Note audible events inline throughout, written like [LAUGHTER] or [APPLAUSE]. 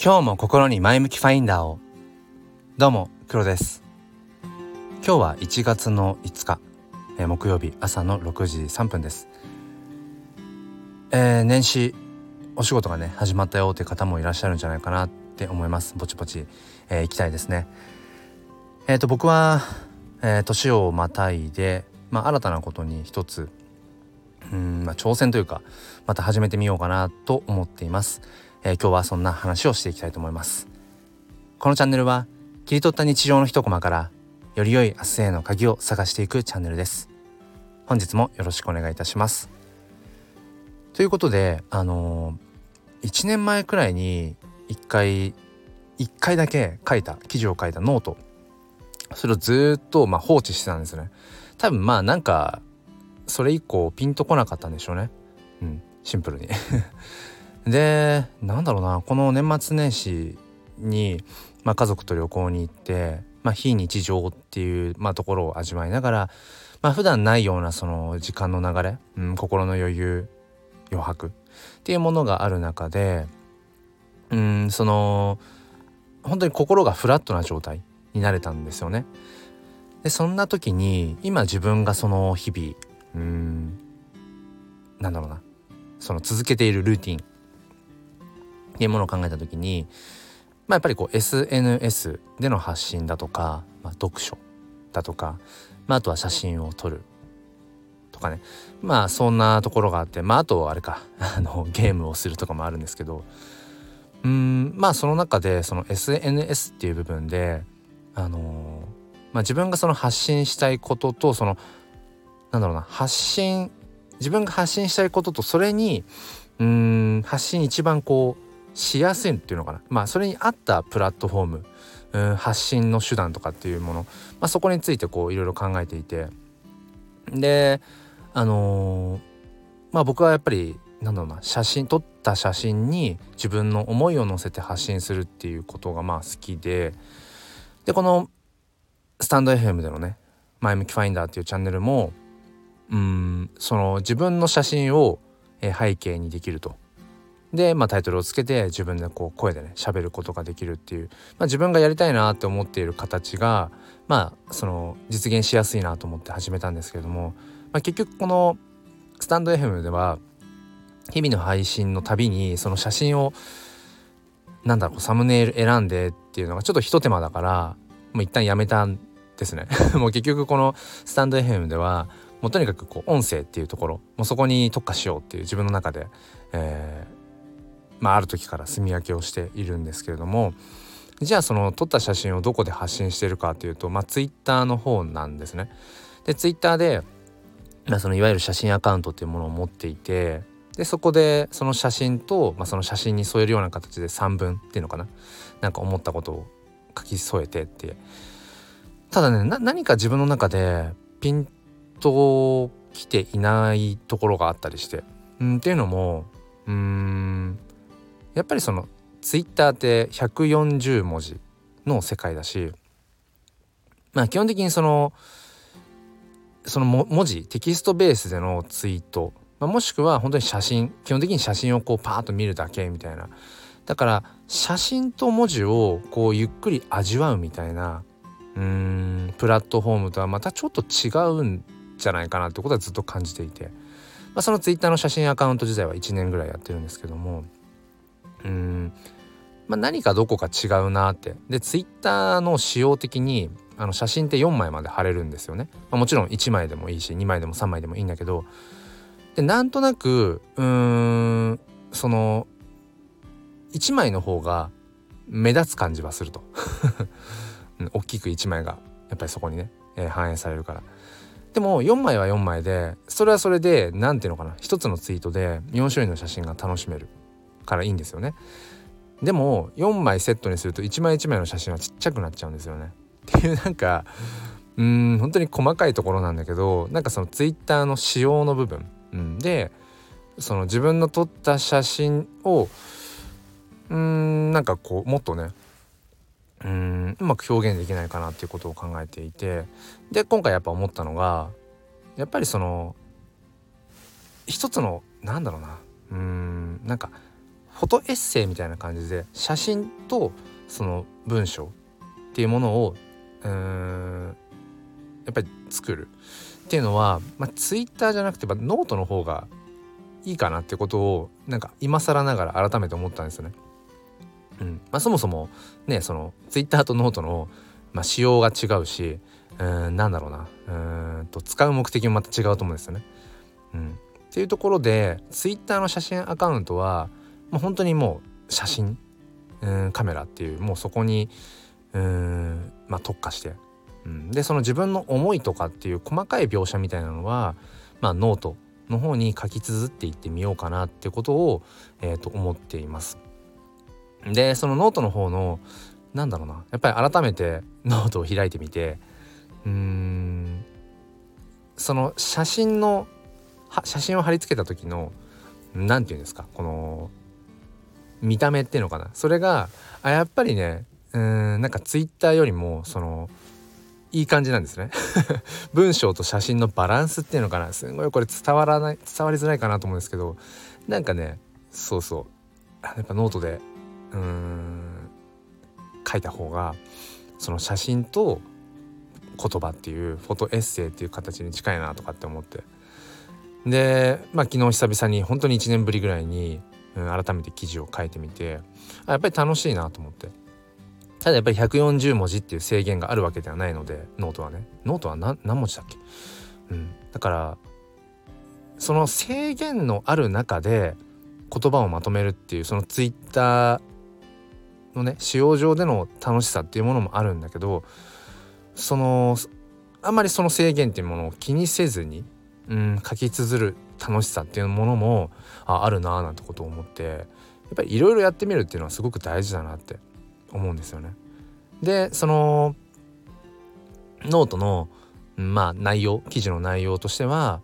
今日も心に前向きファインダーを。どうも黒です。今日は1月の5日、えー、木曜日朝の6時3分です、えー、年始お仕事がね始まったよって方もいらっしゃるんじゃないかなって思います。ぼちぼち、えー、行きたいですね。えっ、と僕は、え年をまたいでまあ新たなことに一つうんまあ挑戦というかまた始めてみようかなと思っています。えー、今日はそんな話をしていきたいと思います。このチャンネルは切り取った日常の一コマからより良い明日への鍵を探していくチャンネルです。本日もよろしくお願いいたします。ということであのー、1年前くらいに1回1回だけ書いた記事を書いたノート。それをずっとまあ放置してたんですね。多分まあなんかそれ以降ピンとこなかったんでしょうね。うんシンプルに。でなんだろうなこの年末年始に、まあ、家族と旅行に行って、まあ、非日常っていう、まあ、ところを味わいながら、まあ普段ないようなその時間の流れ、うん、心の余裕余白っていうものがある中でうんその本当に心がフラットな状態になれたんですよね。でそんな時に今自分がその日々うんなんだろうなその続けているルーティンっていうものを考えた時に、まあ、やっぱりこう SNS での発信だとか、まあ、読書だとか、まあ、あとは写真を撮るとかね。まあそんなところがあってまああとあれか [LAUGHS] あのゲームをするとかもあるんですけど。うんまあその中でその SNS っていう部分であのー、まあ、自分がその発信したいこととそのなんだろうな発信自分が発信したいこととそれにうん発信一番こうしやすいっていうのかな。まあそれに合ったプラットフォーム、発信の手段とかっていうもの、まあ、そこについてこういろいろ考えていて。であのー、まあ僕はやっぱりなんだろうな写真撮った写真に自分の思いを乗せて発信するっていうことがまあ好きで。でこのスタンド FM でのね「前向きファインダー」っていうチャンネルもうんその自分の写真を背景にできると。で、まあ、タイトルをつけて自分でこう声でね喋ることができるっていう、まあ、自分がやりたいなって思っている形がまあその実現しやすいなと思って始めたんですけれども、まあ、結局このスタンド FM では日々の配信のたびにその写真をなんだろうサムネイル選んでっていうのがちょっとひと手間だからもう一旦やめたんですね。[LAUGHS] もう結局このスタンド FM ではもうとにかくこう音声っていうところもうそこに特化しようっていう自分の中で、えー、まあ、ある時から住み分けをしているんですけれどもじゃあその撮った写真をどこで発信してるかというと、まあ、ツイッターの方なんですね。でツイッターで、まあ、そのいわゆる写真アカウントっていうものを持っていてでそこでその写真と、まあ、その写真に添えるような形で3文っていうのかな？なんか思ったことを書き添えてって。ただね何か自分の中でピンときていないところがあったりして。んっていうのもうんやっぱりそのツイッターって140文字の世界だしまあ基本的にそのその文字テキストベースでのツイート、まあ、もしくは本当に写真基本的に写真をこうパーッと見るだけみたいな。だから写真と文字をこうゆっくり味わうみたいなうーんプラットフォームとはまたちょっと違うんじゃないかなってことはずっと感じていて、まあ、そのツイッターの写真アカウント自体は1年ぐらいやってるんですけどもうん、まあ、何かどこか違うなって。でツイッターの仕様的にあの写真って4枚まで貼れるんですよね、まあ、もちろん1枚でもいいし2枚でも3枚でもいいんだけど。でなんとなくうーんその1枚の方が目立つ感じはすると。[LAUGHS] 大きく1枚がやっぱりそこにね、えー、反映されるから。でも4枚は4枚でそれはそれで何ていうのかな。一つのツイートで4種類の写真が楽しめる。からいいんですよね。でも4枚セットにすると1枚1枚の写真はちっちゃくなっちゃうんですよね。っていうなんかうん本当に細かいところなんだけどなんかそのツイッターの仕様の部分、うん、でその自分の撮った写真をうんなんかこうもっとねうんうまく表現できないかなっていうことを考えていてで今回やっぱ思ったのがやっぱりその一つのなんだろうな。うんなんかフォトエッセイみたいな感じで写真とその文章っていうものをうんやっぱり作るっていうのは、まあ、ツイッターじゃなくてノートの方がいいかなってことをなんか今更ながら改めて思ったんですよね。うんまあ、そもそもねそのツイッターとノートの、まあ、仕様が違うしうんなんだろうなうんと使う目的もまた違うと思うんですよね。うん、っていうところでツイッターの写真アカウントはもう本当にもう写真うんカメラっていうもうそこにうんまあ特化して、うん、でその自分の思いとかっていう細かい描写みたいなのはまあノートの方に書き綴っていってみようかなってことを、えー、と思っています。でそのノートの方のなんだろうな。やっぱり改めてノートを開いてみてうんその写真の写真を貼り付けた時の何て言うんですかこの見た目っていうのかな？それがあやっぱりねうんなんかツイッターよりもそのいい感じなんですね。[LAUGHS] 文章と写真のバランスっていうのかな？すごいこれ伝わらない伝わりづらいかなと思うんですけどなんかねそうそう。やっぱノートでうん書いた方がその写真と言葉っていうフォトエッセイっていう形に近いなとかって思って。でまあ昨日久々に本当に1年ぶりぐらいに、うん、改めて記事を書いてみてあやっぱり楽しいなと思って。ただやっぱり140文字っていう制限があるわけではないのでノートはね。ノートは何文字だっけ、うん、だからその制限のある中で言葉をまとめるっていうそのツイッターのね使用上での楽しさっていうものもあるんだけどそのあんまりその制限っていうものを気にせずに、うん、書き綴る楽しさっていうものもああるなーなんてことを思ってやっぱりいろいろやってみるっていうのはすごく大事だなって思うんですよね。でそのノートのまあ内容記事の内容としては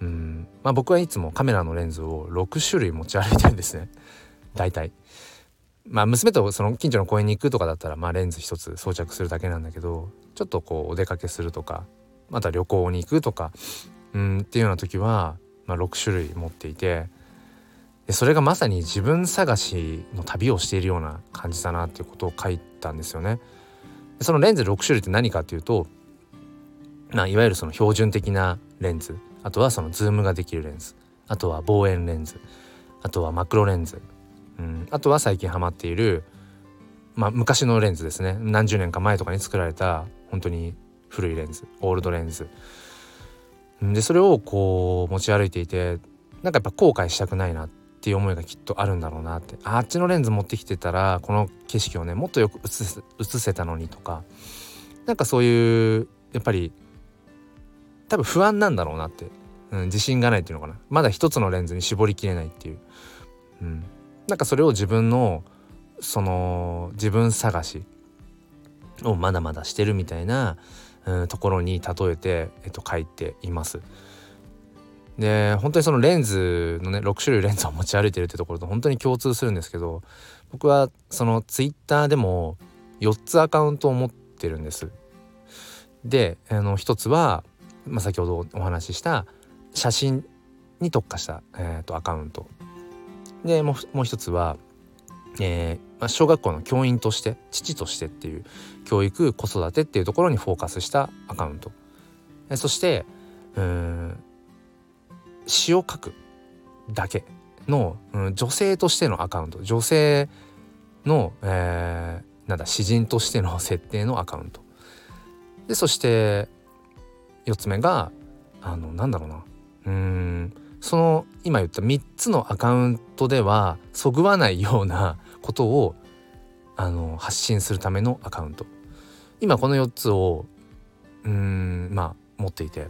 うんまあ僕はいつもカメラのレンズを6種類持ち歩いてるんですね [LAUGHS] 大体。まあ娘とその近所の公園に行くとかだったらまあレンズ一つ装着するだけなんだけどちょっとこうお出かけするとかまた旅行に行くとかうんっていうような時は、まあ、6種類持っていてでそれがまさに自分探しの旅をしているような感じだなっていうことを書いたんですよね。そのレンズ6種類って何かっていうと、まあ、いわゆるその標準的なレンズ。あとはそのズームができるレンズ。あとは望遠レンズ。あとはマクロレンズ。うん、あとは最近ハマっている、まあ、昔のレンズですね。何十年か前とかに作られた本当に古いレンズ。オールドレンズ。でそれをこう持ち歩いていてなんかやっぱ後悔したくないなっていう思いがきっとあるんだろうなって。あっちのレンズ持ってきてたらこの景色をねもっとよく映せたのにとか。なんかそういうやっぱり多分不安なんだろうなって、うん、自信がないっていうのかな。まだ一つのレンズに絞りきれないっていう、うん、なんかそれを自分のその自分探しをまだまだしてるみたいな、ところに例えて、えっと、書いています。で本当にそのレンズのね6種類レンズを持ち歩いてるってところと本当に共通するんですけど僕はそのツイッターでも4つアカウントを持ってるんです。であの1つは、まあ、先ほどお話しした写真に特化した、えーとアカウントでもうもう一つは、えまあ、小学校の教員として父としてっていう教育子育てっていうところにフォーカスしたアカウント。そしてうん詩を書くだけの、うん、女性としてのアカウント。女性の、えー、なんだ詩人としての設定のアカウント。でそして4つ目があのなんだろうな。うんその今言った3つのアカウントではそぐわないようなことをあの発信するためのアカウント。今この4つをうんまあ持っていて。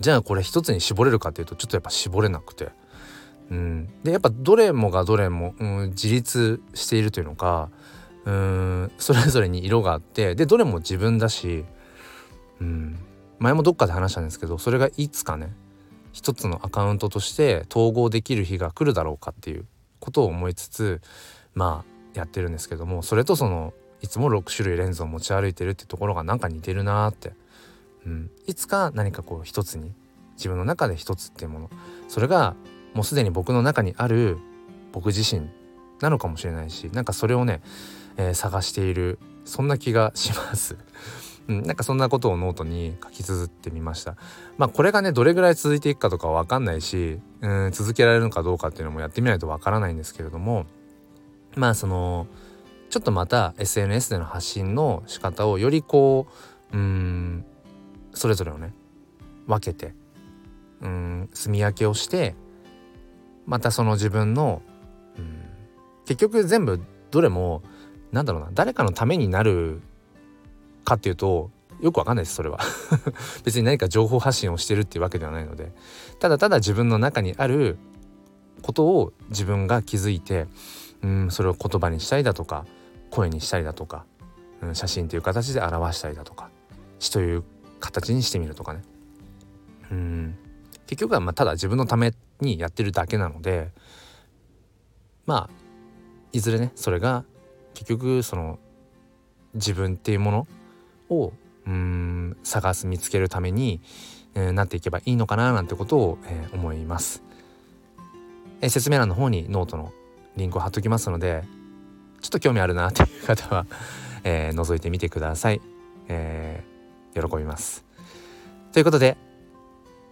じゃあこれ一つに絞れるかっていうとちょっとやっぱ絞れなくて。うん。でやっぱどれもがどれも、うん、自立しているというのかうんそれぞれに色があってでどれも自分だしうん。前もどっかで話したんですけどそれがいつかね一つのアカウントとして統合できる日が来るだろうかっていう。ことを思いつつまあやってるんですけどもそれとそのいつも6種類レンズを持ち歩いてるってところがなんか似てるなーって、うん、いつか何かこう一つに自分の中で一つっていうもの。それがもうすでに僕の中にある僕自身なのかもしれないしなんかそれをね、えー、探しているそんな気がします。うん、なんかそんなことをノートに書き綴ってみました。まあこれがねどれぐらい続いていくかとかは分かんないし、うん、続けられるのかどうかっていうのもやってみないと分からないんですけれどもまあそのちょっとまた SNS での発信の仕方をよりこううんそれぞれをね分けてうん住み分けをしてまたその自分のうん結局全部どれもなんだろうな誰かのためになるかっていうとよくわかんないですそれは。[LAUGHS] 別に何か情報発信をしてるっていうわけではないので。ただただ自分の中にあることを自分が気づいてうんそれを言葉にしたりだとか声にしたりだとか、うん、写真という形で表したりだとか詩という形にしてみるとかね。うん。結局はまあただ自分のためにやってるだけなのでまあいずれねそれが結局その自分っていうものをうん探す見つけるために、えー、なっていけばいいのかななんてことを、えー、思います、えー、説明欄の方にノートのリンクを貼っときますのでちょっと興味あるなっていう方は、[LAUGHS] えー、覗いてみてください、えー、喜びます。ということで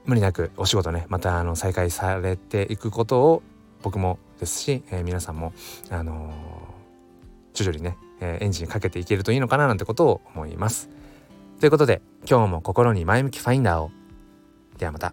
無理なくお仕事ねまたあの再開されていくことを僕もですし、えー、皆さんもあの徐々にね、えー、エンジンかけていけるといいのかななんてことを思います。ということで今日も心に前向きファインダーをではまた。